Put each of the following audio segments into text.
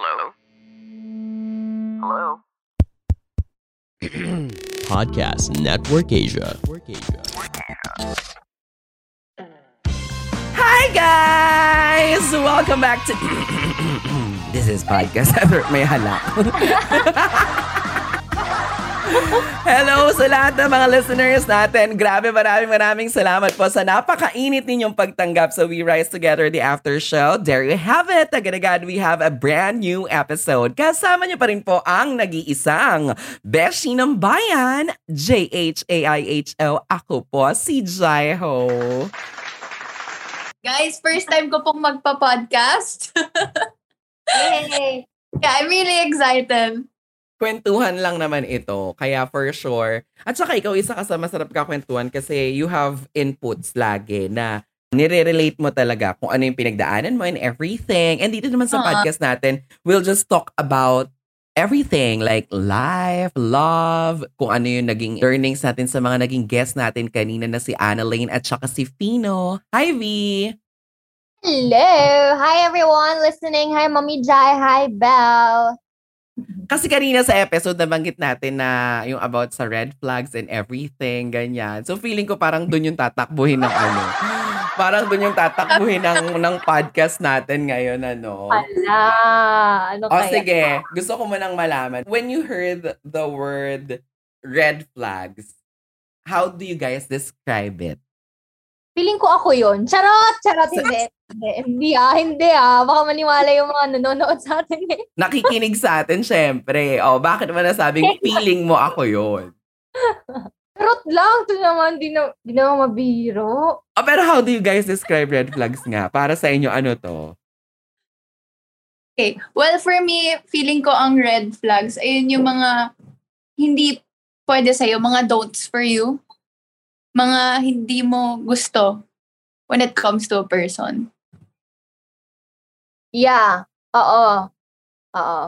Hello? Hello? Podcast Network Asia. Hi guys! Welcome back to This is podcast may halak. Hello sa lahat ng mga listeners natin. Grabe, maraming maraming salamat po sa napakainit ninyong pagtanggap sa We Rise Together the After Show. There you have it. Agad-agad, we have a brand new episode. Kasama niyo pa rin po ang nag-iisang Beshi ng Bayan, J-H-A-I-H-O. Ako po, si Jaiho. Guys, first time ko pong magpa-podcast. Yay! yeah, I'm really excited. Kwentuhan lang naman ito. Kaya for sure. At saka ikaw, isa ka sa masarap ka kwentuhan kasi you have inputs lagi na nire-relate mo talaga kung ano yung pinagdaanan mo and everything. And dito naman sa Ah. podcast natin, we'll just talk about everything like life, love, kung ano yung naging learnings natin sa mga naging guests natin kanina na si Anna Lane at saka si Fino. Hi, V! Hello! Hi everyone listening. Hi Mommy Jai. Hi Belle. Kasi kanina sa episode, nabanggit natin na yung about sa red flags and everything, ganyan. So feeling ko parang dun yung tatakbuhin ng ano. Parang dun yung tatakbuhin ng, ng podcast natin ngayon, ano. Hala! Ano O kaya? sige, gusto ko munang malaman. When you heard the word red flags, how do you guys describe it? Feeling ko ako yun. Charot! Charot! Hindi. Hindi, hindi ah. Hindi ah. Baka maniwala yung mga nanonood sa atin eh. Nakikinig sa atin, syempre. O, bakit mo nasabing feeling mo ako yon? Charot lang. Ito naman. Di, na, di naman mabiro. Oh, pero how do you guys describe red flags nga? Para sa inyo, ano to? Okay. Well, for me, feeling ko ang red flags, ayun yung mga hindi pwede sa'yo, mga don'ts for you. Mga hindi mo gusto when it comes to a person. Yeah. Oo. Oo.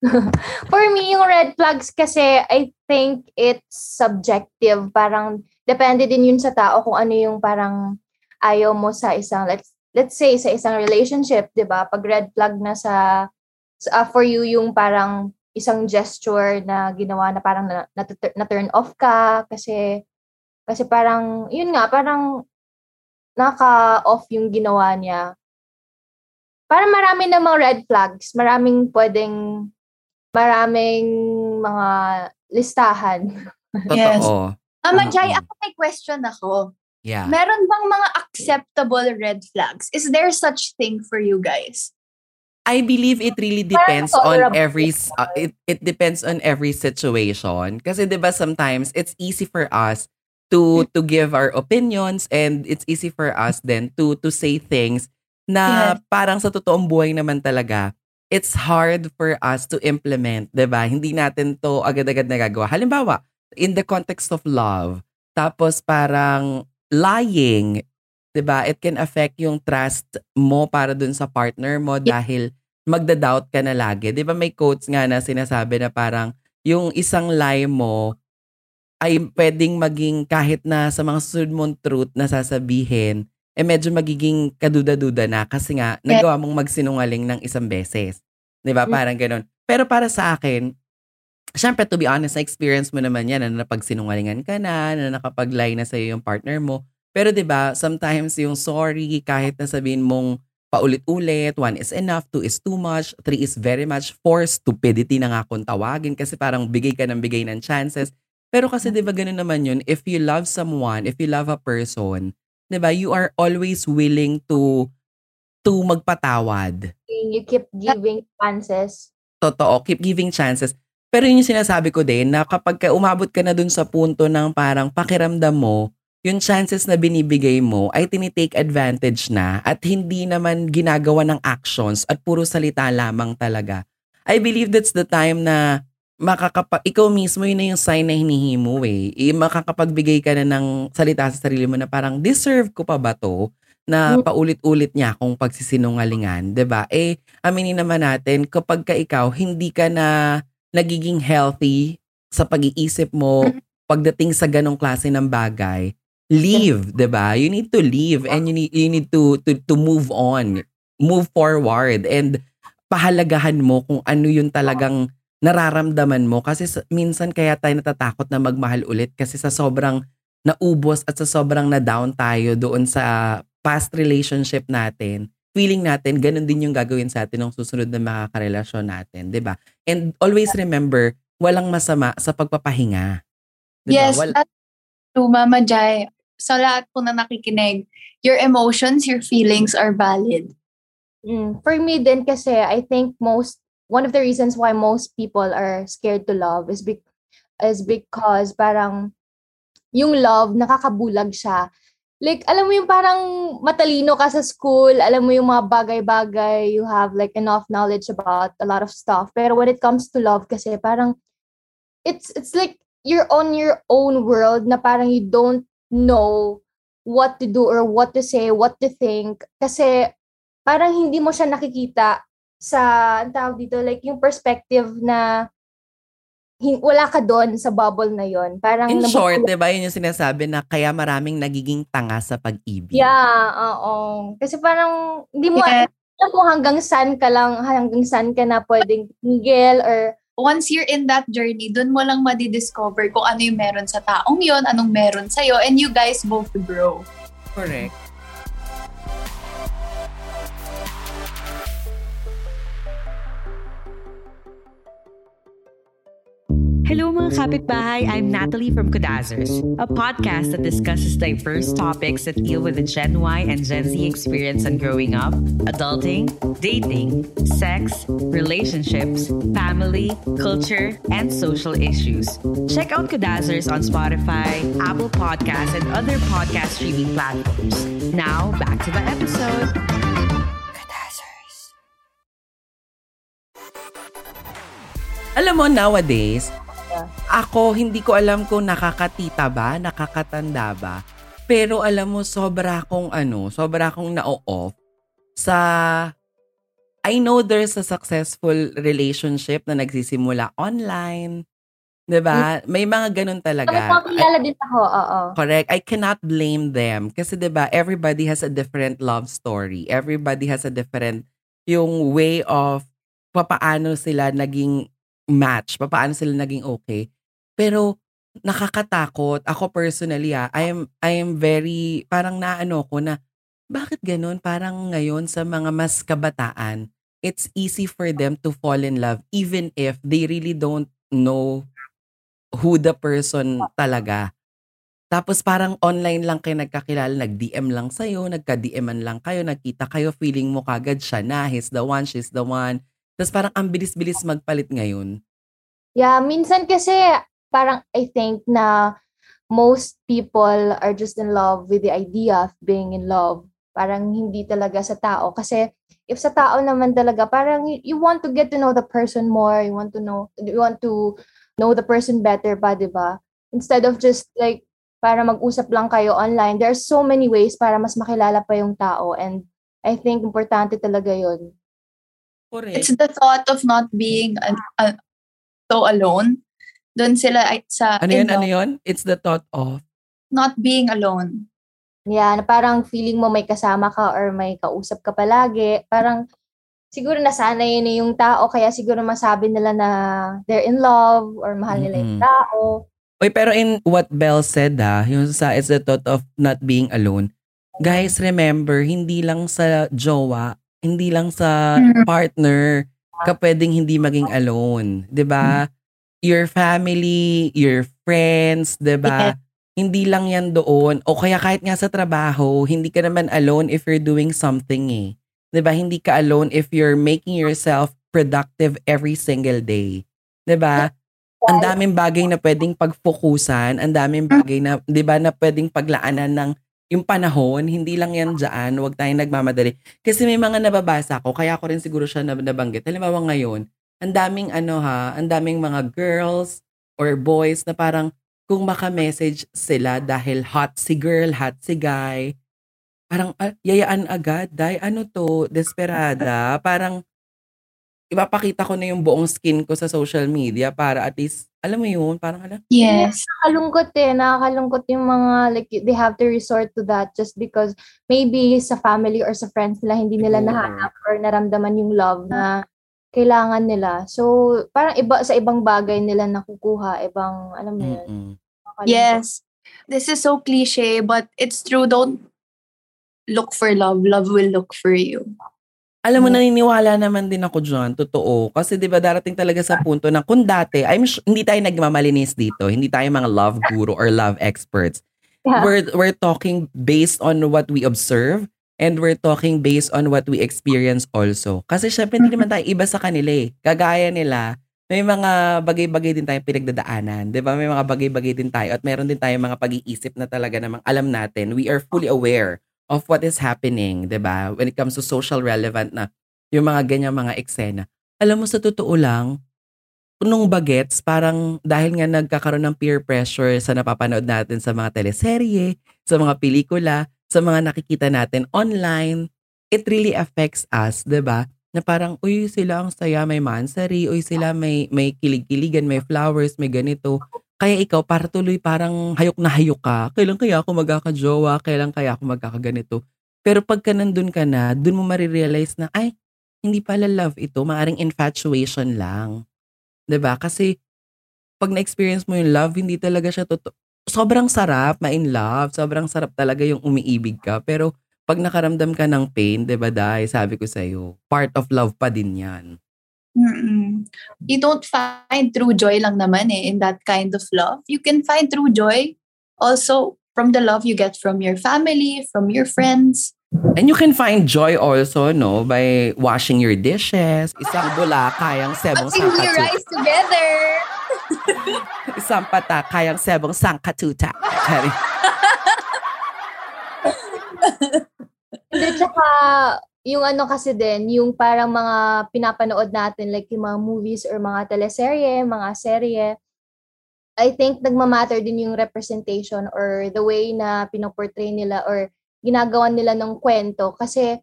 For me, yung red flags kasi, I think it's subjective. Parang, depende din yun sa tao kung ano yung parang ayaw mo sa isang, let's, let's say, sa isang relationship, di ba? Pag red flag na sa, sa for you yung parang isang gesture na ginawa na parang na, na, na turn off ka kasi kasi parang yun nga parang naka-off yung ginawa niya parang marami namang red flags. Maraming pwedeng, maraming mga listahan. Yes. Mama Oo. Jai, ako may question ako. Yeah. Meron bang mga acceptable red flags? Is there such thing for you guys? I believe it really depends on every uh, it it depends on every situation kasi 'di ba sometimes it's easy for us to to give our opinions and it's easy for us then to to say things na Yes. parang sa totoong buhay naman talaga it's hard for us to implement 'di ba? Hindi natin to agad-agad nagagawa. Halimbawa in the context of love tapos parang lying 'di ba? It can affect yung trust mo para dun sa partner mo dahil magda-doubt ka na lagi. 'di ba may quotes nga na sinasabi na parang yung isang lie mo ay pwedeng maging kahit na sa mga susunod mong truth na sasabihin eh medyo magiging kaduda-duda na kasi nga nagawa mong magsinungaling ng isang beses 'di ba Mm. parang ganun pero para sa akin Siyempre, to be honest, na-experience mo naman yan na napagsinungalingan ka na, na nakapag-lie na sa'yo yung partner mo. Pero 'di ba sometimes yung sorry, kahit na sabihin mong paulit-ulit, one is enough, two is too much, three is very much, four, stupidity na nga kung tawagin kasi parang bigay ka ng bigay ng chances. Pero kasi 'di ba ganun naman yun, if you love someone, if you love a person, 'di ba you are always willing to to magpatawad. You keep giving chances. Totoo, keep giving chances. Pero yun yung sinasabi ko din na kapag ka umabot ka na dun sa punto ng parang pakiramdam mo, yung chances na binibigay mo ay tinitake advantage na at hindi naman ginagawa ng actions at puro salita lamang talaga. I believe that's the time na makakapa ikaw mismo yun na yung sign na hinihimo eh. I, makakapagbigay ka na ng salita sa sarili mo na parang deserve ko pa ba to? na Mm. paulit-ulit niya akong pagsisinungalingan, 'di ba? Eh aminin naman natin kapag ka ikaw hindi ka na nagiging healthy sa pag-iisip mo pagdating sa ganong klase ng bagay, leave, 'di ba? You need to leave and you need you need to to to move on, move forward and pahalagahan mo kung ano yung talagang nararamdaman mo. Kasi sa- minsan kaya tayo natatakot na magmahal ulit kasi sa sobrang naubos at sa sobrang na-down tayo doon sa past relationship natin, feeling natin, ganun din yung gagawin sa atin ng susunod na makakarelasyon natin, 'di ba? And always remember, walang masama sa pagpapahinga. 'Di ba? Yes, Wal- that's true, Mama Jai. Sa lahat po na nakikinig, your emotions, your feelings are valid. Mm, for me din kasi I think most one of the reasons why most people are scared to love is be, is because parang yung love nakakabulag siya. Like alam mo yung parang matalino ka sa school, alam mo yung mga bagay-bagay, you have like enough knowledge about a lot of stuff. Pero when it comes to love kasi parang it's it's like you're on your own world na parang you don't know what to do or what to say, what to think kasi parang hindi mo siya nakikita sa, ang tawag dito, like yung perspective na hin- wala ka doon sa bubble na yon Parang In nabu- short, 'di ba, yun yung sinasabi na kaya maraming nagiging tanga sa pag-ibig. Yeah, oo. Kasi parang hindi mo Yeah. alam kung hanggang saan ka lang, hanggang saan ka na pwedeng tingil or Once you're in that journey, dun mo lang madidiscover kung ano yung meron sa taong yon, anong meron sa'yo, and you guys both grow. Correct. Hello mga kapitbahay, I'm Natalie from Kudazers, a podcast that discusses diverse topics that deal with the Gen Y and Gen Z experience on growing up, adulting, dating, sex, relationships, family, culture, and social issues. Check out Kudazers on Spotify, Apple Podcasts, and other podcast streaming platforms. Now, back to the episode. Alam mo, nowadays. Ako hindi ko alam kung nakakatita ba, nakakatanda ba. Pero alam mo, sobra akong ano, sobra akong na-off sa... I know there's a successful relationship na nagsisimula online. 'Di ba? May mga ganun talaga. makakilala din ako, oo. Correct. I cannot blame them. Kasi 'di ba everybody has a different love story. Everybody has a different yung way of papaano sila naging match, papaano sila naging okay. Pero nakakatakot. Ako personally, ah, I am I am very parang naano ko na bakit ganun? Parang ngayon sa mga mas kabataan, it's easy for them to fall in love even if they really don't know who the person talaga. Tapos parang online lang kayo nagkakilala, nag-DM lang sa'yo, nagka-DMan lang kayo, nagkita kayo, feeling mo kagad siya na, he's the one, she's the one. Tapos parang ang bilis-bilis magpalit ngayon. Yeah, minsan kasi parang I think na most people are just in love with the idea of being in love. Parang hindi talaga sa tao. Kasi if sa tao naman talaga, parang you, want to get to know the person more. You want to know, you want to know the person better pa, di ba? Instead of just like, para mag-usap lang kayo online, there are so many ways para mas makilala pa yung tao. And I think importante talaga yun. Correct. It's the thought of not being an- uh, so alone. Doon sila ay- sa ano yun, ano yun? It's the thought of, not being alone. Yeah, na parang feeling mo may kasama ka or may kausap ka palagi. Parang siguro nasanay na yung tao kaya siguro masabi nila na they're in love or mahal nila yung tao. Oy, pero in what Belle said ah, yung sa it's the thought of not being alone. Guys, remember, hindi lang sa jowa, hindi lang sa Mm. partner ka pwedeng hindi maging alone. 'Di ba? Your family, your friends, 'di ba? Hindi lang yan doon. O kaya kahit nga sa trabaho, hindi ka naman alone if you're doing something eh. 'Di ba? Hindi ka alone if you're making yourself productive every single day. 'Di ba? ang daming bagay na pwedeng pagfokusan, ang daming bagay na, di ba, na pwedeng paglaanan ng yung panahon, hindi lang yan dyan, huwag tayong nagmamadali. Kasi may mga nababasa ko, kaya ko rin siguro siya nab- nabanggit. Halimbawa ngayon, ang daming ano ha, ang daming mga girls or boys na parang kung maka-message sila dahil hot si girl, hot si guy, parang ah, yayaan agad, dahil ano to, desperada, parang ipapakita ko na yung buong skin ko sa social media para at least, alam mo yun, parang alam, Yes. Nakakalungkot eh. Nakakalungkot yung mga, like, they have to resort to that just because maybe sa family or sa friends nila, hindi nila Siguro. nahanap or naramdaman yung love na kailangan nila. So, parang iba sa ibang bagay nila nakukuha, ibang, alam mo yun. Yes. This is so cliche, but it's true. Don't look for love. Love will look for you. Alam mo, Mm. naniniwala naman din ako dyan. Totoo. Kasi di ba darating talaga sa punto na kung dati, I'm su- hindi tayo nagmamalinis dito. Hindi tayo mga love guru or love experts. Yeah. We're, we're talking based on what we observe and we're talking based on what we experience also. Kasi syempre hindi naman tayo iba sa kanila eh. Kagaya nila, may mga bagay-bagay din tayong pinagdadaanan. Di ba? May mga bagay-bagay din tayo at meron din tayong mga pag-iisip na talaga namang alam natin. We are fully aware of what is happening, 'di ba? When it comes to social relevant na yung mga ganyan mga eksena. Alam mo sa totoo lang, nung bagets, parang dahil nga nagkakaroon ng peer pressure sa napapanood natin sa mga teleserye, sa mga pelikula, sa mga nakikita natin online, it really affects us, 'di ba? Na parang, uy, sila ang saya, may mansari, uy, sila may, may kilig-kiligan, may flowers, may ganito. Kaya ikaw, para tuloy parang hayok na hayok ka. Kailan kaya ako magkakajowa? Kailan kaya ako magkakaganito? Pero pagka nandun ka na, dun mo marirealize na, ay, hindi pala love ito. Maaring infatuation lang. ba Kasi, pag na-experience mo yung love, hindi talaga siya totoo. Sobrang sarap, ma-in love. Sobrang sarap talaga yung umiibig ka. Pero, pag nakaramdam ka ng pain, 'di ba dahil sabi ko sa'yo, part of love pa din yan. Mm-mm. You don't find true joy lang naman eh in that kind of love. You can find true joy also from the love you get from your family, from your friends. And you can find joy also, no, by washing your dishes. Isang bula, kayang sebong Putting your sangkatuta. eyes together. Isang pata, kayang sebong sangkatuta. Hindi, tsaka, yung ano kasi din, yung parang mga pinapanood natin, like yung mga movies or mga teleserye, mga serye, I think nagmamatter din yung representation or the way na pinoportray nila or ginagawa nila ng kwento. Kasi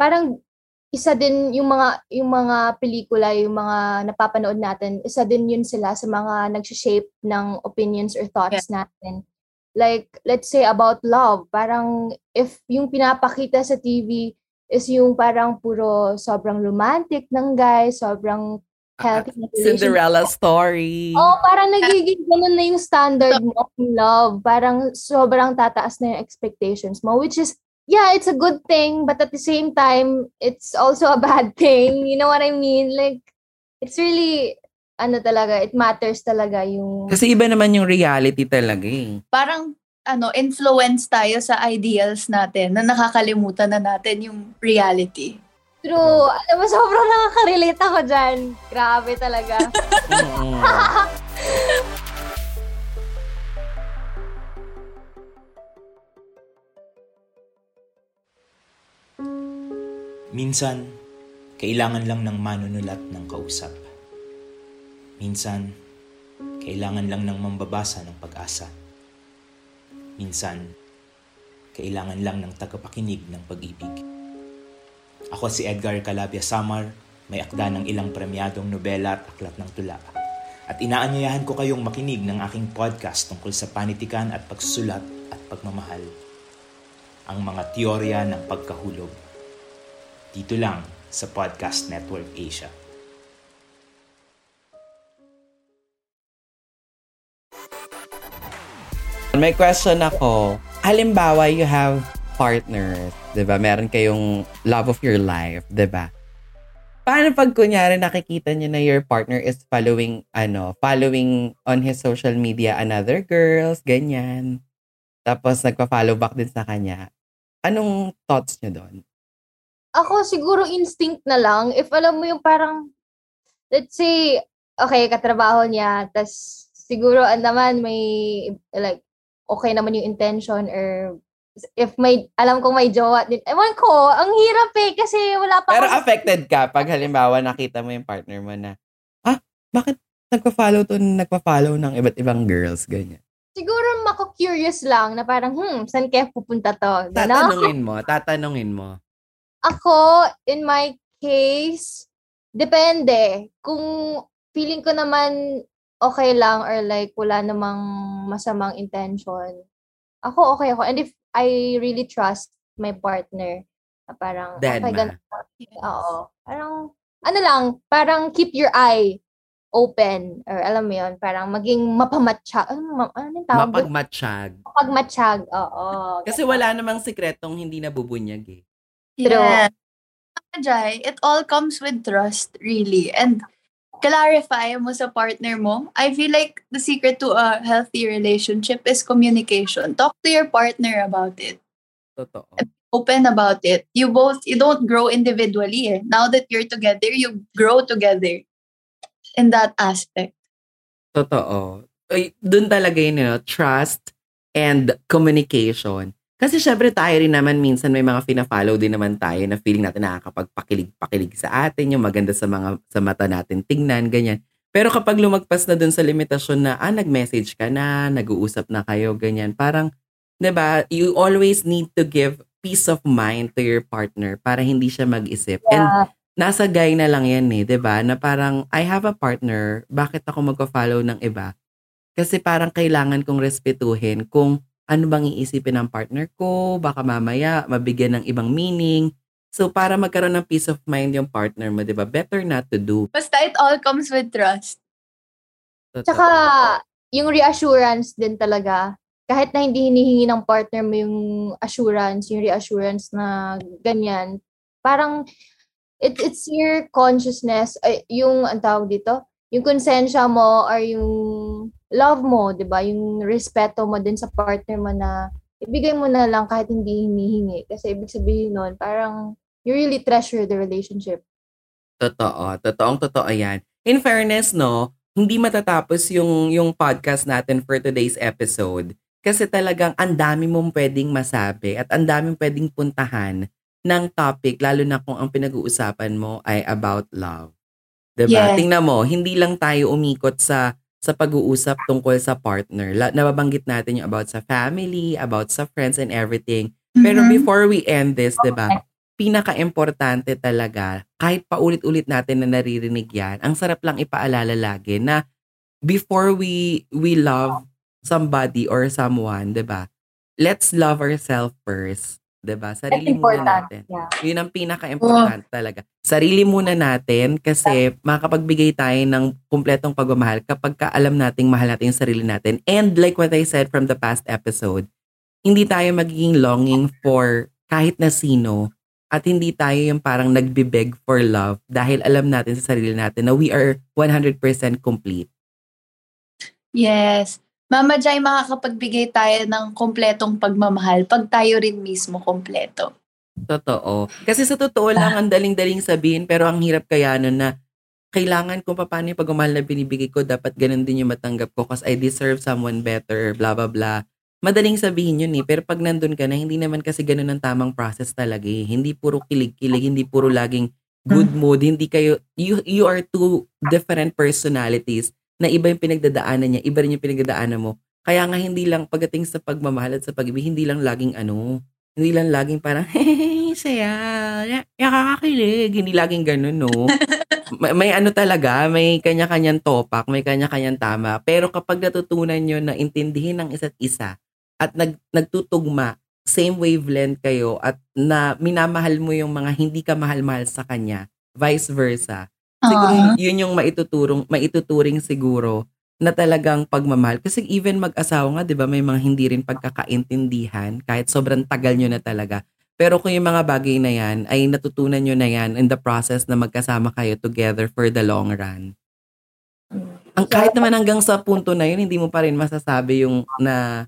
parang isa din yung mga yung mga pelikula, yung mga napapanood natin, isa din yun sila sa mga nag-shape ng opinions or thoughts natin. Like, let's say about love, parang if yung pinapakita sa TV is yung parang puro sobrang romantic ng guy, sobrang healthy na relationship. Cinderella story. Oh, parang nagiging ganun na yung standard mo of love. Parang sobrang tataas na yung expectations mo, which is, yeah, it's a good thing, but at the same time, it's also a bad thing. You know what I mean? Like, it's really, ano talaga, it matters talaga yung... Kasi iba naman yung reality talaga eh. Parang ano, influence tayo sa ideals natin na nakakalimutan na natin yung reality. True. Alam mo, sobrang nakaka-relate ako dyan. Grabe talaga. Minsan, kailangan lang ng manunulat ng kausap. Minsan, kailangan lang ng mambabasa ng pag-asa. Minsan, kailangan lang ng tagapakinig ng pag-ibig. Ako si Edgar Calabia Samar, may akda ng ilang premyadong nobela at aklat ng tula. At inaanyayahan ko kayong makinig ng aking podcast tungkol sa panitikan at pagsusulat at pagmamahal. Ang mga teorya ng pagkahulog. Dito lang sa Podcast Network Asia. May question ako. Halimbawa, you have partners, 'di ba? Meron kayong love of your life, 'di ba? Paano pag kunyari nakikita niyo na your partner is following ano, following on his social media another girls, ganyan. Tapos nagpa-follow back din sa kanya. Anong thoughts niyo doon? Ako siguro instinct na lang. If alam mo yung parang, let's say, okay, katrabaho niya, tas siguro ah, naman may, like, okay naman yung intention or if may, alam kong may jowa din. Ewan ko, ang hirap eh, kasi wala pa Pero ako- affected ka pag halimbawa nakita mo yung partner mo na, ah, bakit nagpa-follow to, nagpa-follow ng iba't ibang girls, ganyan. Siguro mako-curious lang na parang, hmm, saan kaya pupunta to? Ganon. Tatanungin mo, tatanungin mo. Ako, in my case, depende. Kung feeling ko naman okay lang or like wala namang masamang intention, ako okay ako. And if I really trust my partner, parang, Dead okay, ganun. Oo. Parang, ano lang, parang keep your eye open or alam mo yun, parang maging mapamatsyag. Ano, ma- ano yung tawag? Mapagmatsyag. Mapagmatsyag. Oo. Kasi wala namang sikretong hindi nabubunyag eh. True. Yeah. Jai, it all comes with trust, really. And clarify mo sa partner mo. I feel like the secret to a healthy relationship is communication. Talk to your partner about it. Totoo. Open about it. You both, you don't grow individually. Eh. Now that you're together, you grow together in that aspect. Totoo. Ay, Doon talaga yun, you know, trust and communication. Kasi syempre tayo rin naman minsan may mga fina-follow din naman tayo na feeling natin nakakapagpakilig-pakilig sa atin, yung maganda sa mga sa mata natin tingnan, ganyan. Pero kapag lumagpas na dun sa limitasyon na, ah, nag-message ka na, nag-uusap na kayo, ganyan, parang, 'di ba you always need to give peace of mind to your partner para hindi siya mag-isip. And Yeah. nasa guy na lang yan eh, 'di ba? Na parang I have a partner, bakit ako magko-follow ng iba? Kasi parang kailangan kong respetuhin kung ano bang iisipin ng partner ko, baka mamaya mabigyan ng ibang meaning. So para magkaroon ng peace of mind yung partner mo, 'di ba? Better not to do. Basta it all comes with trust. Totoo. Tsaka, yung reassurance din talaga. Kahit na hindi hinihingi ng partner mo yung assurance, yung reassurance na ganyan, parang it, it's your consciousness, ay, yung, ang tawag dito, yung konsensya mo or yung love mo, di ba? Yung respeto mo din sa partner mo na ibigay mo na lang kahit hindi hinihingi. Kasi ibig sabihin nun, parang you really treasure the relationship. Totoo. Totoong totoo yan. In fairness, no, hindi matatapos yung, yung podcast natin for today's episode. Kasi talagang ang dami mong pwedeng masabi at ang daming pwedeng puntahan ng topic, lalo na kung ang pinag-uusapan mo ay about love. 'Di ba? Yes. Tingnan mo, hindi lang tayo umikot sa sa pag-uusap tungkol sa partner. La, nababanggit natin yung about sa family, about sa friends and everything. Pero Mhm. before we end this, 'di ba? Pinaka-importante talaga, kahit paulit-ulit natin na naririnig 'yan, ang sarap lang ipaalala lagi na before we we love somebody or someone, 'di ba? Let's love ourselves first, 'di ba? That's Sarili muna natin. Yeah. Yun ang pinaka-important talaga. Sarili muna natin kasi makakapagbigay tayo ng kumpletong pagmamahal kapag ka alam nating mahal natin yung sarili natin. And like what I said from the past episode, hindi tayo magiging longing for kahit na sino at hindi tayo yung parang nagbibeg for love dahil alam natin sa sarili natin na we are 100% complete. Yes. Mama Jai, makakapagbigay tayo ng kompletong pagmamahal pag tayo rin mismo kompleto. Totoo. Kasi sa totoo lang, ang daling-daling sabihin, pero ang hirap kaya nun na kailangan kung paano yung pagmamahal na binibigay ko, dapat ganun din yung matanggap ko because I deserve someone better, blah, blah, blah. Madaling sabihin yun eh, pero pag nandun ka na, hindi naman kasi ganun ang tamang process talaga eh. Hindi puro kilig-kilig, hindi puro laging good mood, hindi kayo, you, you are two different personalities na iba yung pinagdadaanan niya, iba rin yung pinagdadaanan mo. Kaya nga hindi lang pagdating sa pagmamahal at sa pag-ibig, hindi lang laging ano, hindi lang laging parang, hey, saya, ya- nakakakilig, hindi laging ganun, no? may, may ano talaga, may kanya-kanyang topak, may kanya-kanyang tama. Pero kapag natutunan nyo na intindihin ng isa't isa at nag, nagtutugma, same wavelength kayo at na minamahal mo yung mga hindi ka mahal-mahal sa kanya, vice versa, siguro Ah. yun yung maituturong, maituturing siguro na talagang pagmamahal. Kasi even mag-asawa nga, di ba, may mga hindi rin pagkakaintindihan kahit sobrang tagal nyo na talaga. Pero kung yung mga bagay na yan, ay natutunan nyo na yan in the process na magkasama kayo together for the long run. Ang kahit naman hanggang sa punto na yun, hindi mo pa rin masasabi yung na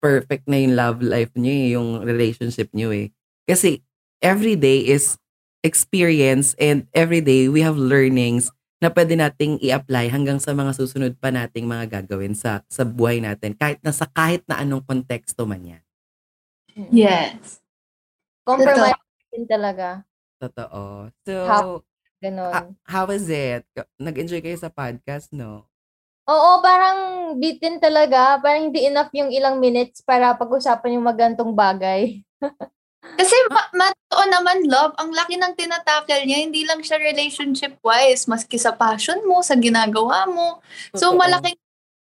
perfect na yung love life nyo eh, yung relationship nyo eh. Kasi every day is experience and every day we have learnings na pwede nating i-apply hanggang sa mga susunod pa nating mga gagawin sa sa buhay natin kahit na sa kahit na anong konteksto man yan. Yes. Compromise din talaga. Totoo. So, How- Ganon. ha- how is it? Nag-enjoy kayo sa podcast, no? Oo, parang bitin talaga. Parang hindi enough yung ilang minutes para pag-usapan yung magantong bagay. Kasi ma- matotoo naman, love, ang laki ng tinatackle niya, hindi lang siya relationship-wise, maski sa passion mo, sa ginagawa mo. So, Totoo. malaki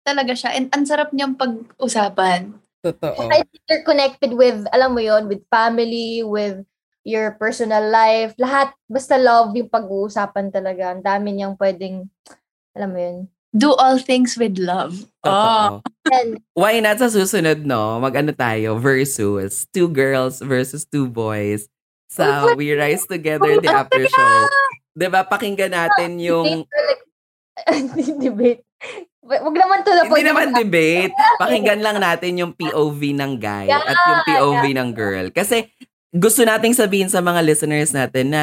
talaga siya. And ang sarap niyang pag-usapan. Totoo. Saka it's interconnected with, alam mo yon with family, with your personal life, lahat, basta love yung pag-uusapan talaga. Ang dami niyang pwedeng, alam mo yun. Do all things with love. Totoo. And, Why not sa susunod, no? Mag-ano tayo, versus two girls versus two boys sa We Rise Together the After Show. 'Di ba Pakinggan natin yung debate. Wag naman to the hindi naman debate. Pakinggan lang natin yung POV ng guy Yeah, at yung POV ng girl. Kasi gusto nating sabihin sa mga listeners natin na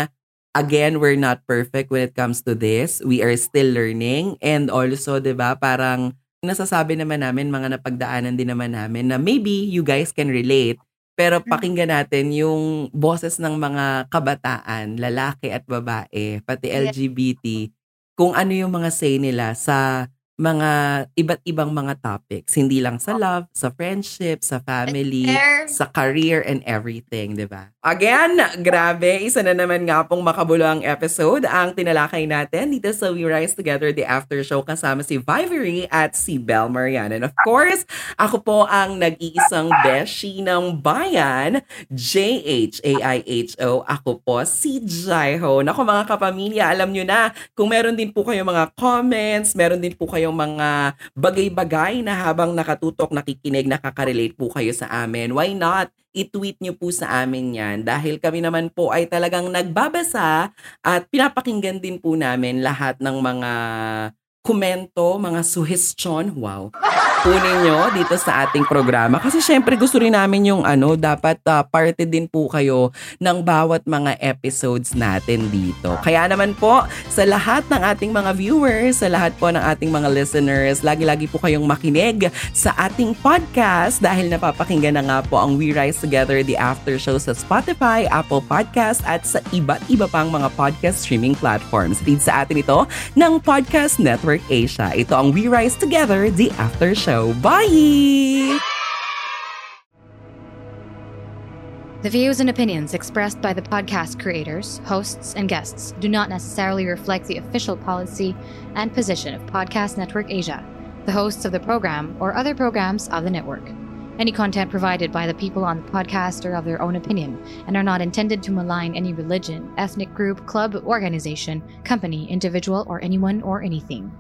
again, we're not perfect when it comes to this. We are still learning and also, 'di ba, parang nasasabi naman namin mga napagdaanan din naman namin na maybe you guys can relate pero pakinggan natin yung boses ng mga kabataan, lalaki at babae, pati. LGBT, kung ano yung mga say nila sa mga iba't ibang mga topics. Hindi lang sa love, sa friendship, sa family, sa career and everything, di ba? Again, grabe, isa na naman nga pong makabuluang episode ang tinalakay natin dito sa We Rise Together the After Show kasama si Vivery at si Bel Marian. And of course, ako po ang nag-iisang beshi ng bayan, J-H-A-I-H-O. Ako po si Jaiho. Nako mga kapamilya, alam nyo na, kung meron din po kayong mga comments, meron din po kayong mga bagay-bagay na habang nakatutok, nakikinig, nakaka-relate po kayo sa amin. Why not? I-tweet nyo po sa amin yan. Dahil kami naman po ay talagang nagbabasa at pinapakinggan din po namin lahat ng mga komento, mga suggestion, wow, kunin nyo dito sa ating programa. Kasi syempre gusto rin namin yung ano, dapat uh, parte din po kayo ng bawat mga episodes natin dito. Kaya naman po, sa lahat ng ating mga viewers, sa lahat po ng ating mga listeners, lagi-lagi po kayong makinig sa ating podcast dahil napapakinggan na nga po ang We Rise Together The After Show sa Spotify, Apple Podcast at sa iba't iba pang mga podcast streaming platforms. Read sa atin ito ng Podcast Network Asia. Ito ang We Rise Together The After Show. Bye! The views and opinions expressed by the podcast creators, hosts, and guests do not necessarily reflect the official policy and position of Podcast Network Asia, the hosts of the program, or other programs of the network. Any content provided by the people on the podcast are of their own opinion and are not intended to malign any religion, ethnic group, club, organization, company, individual, or anyone or anything.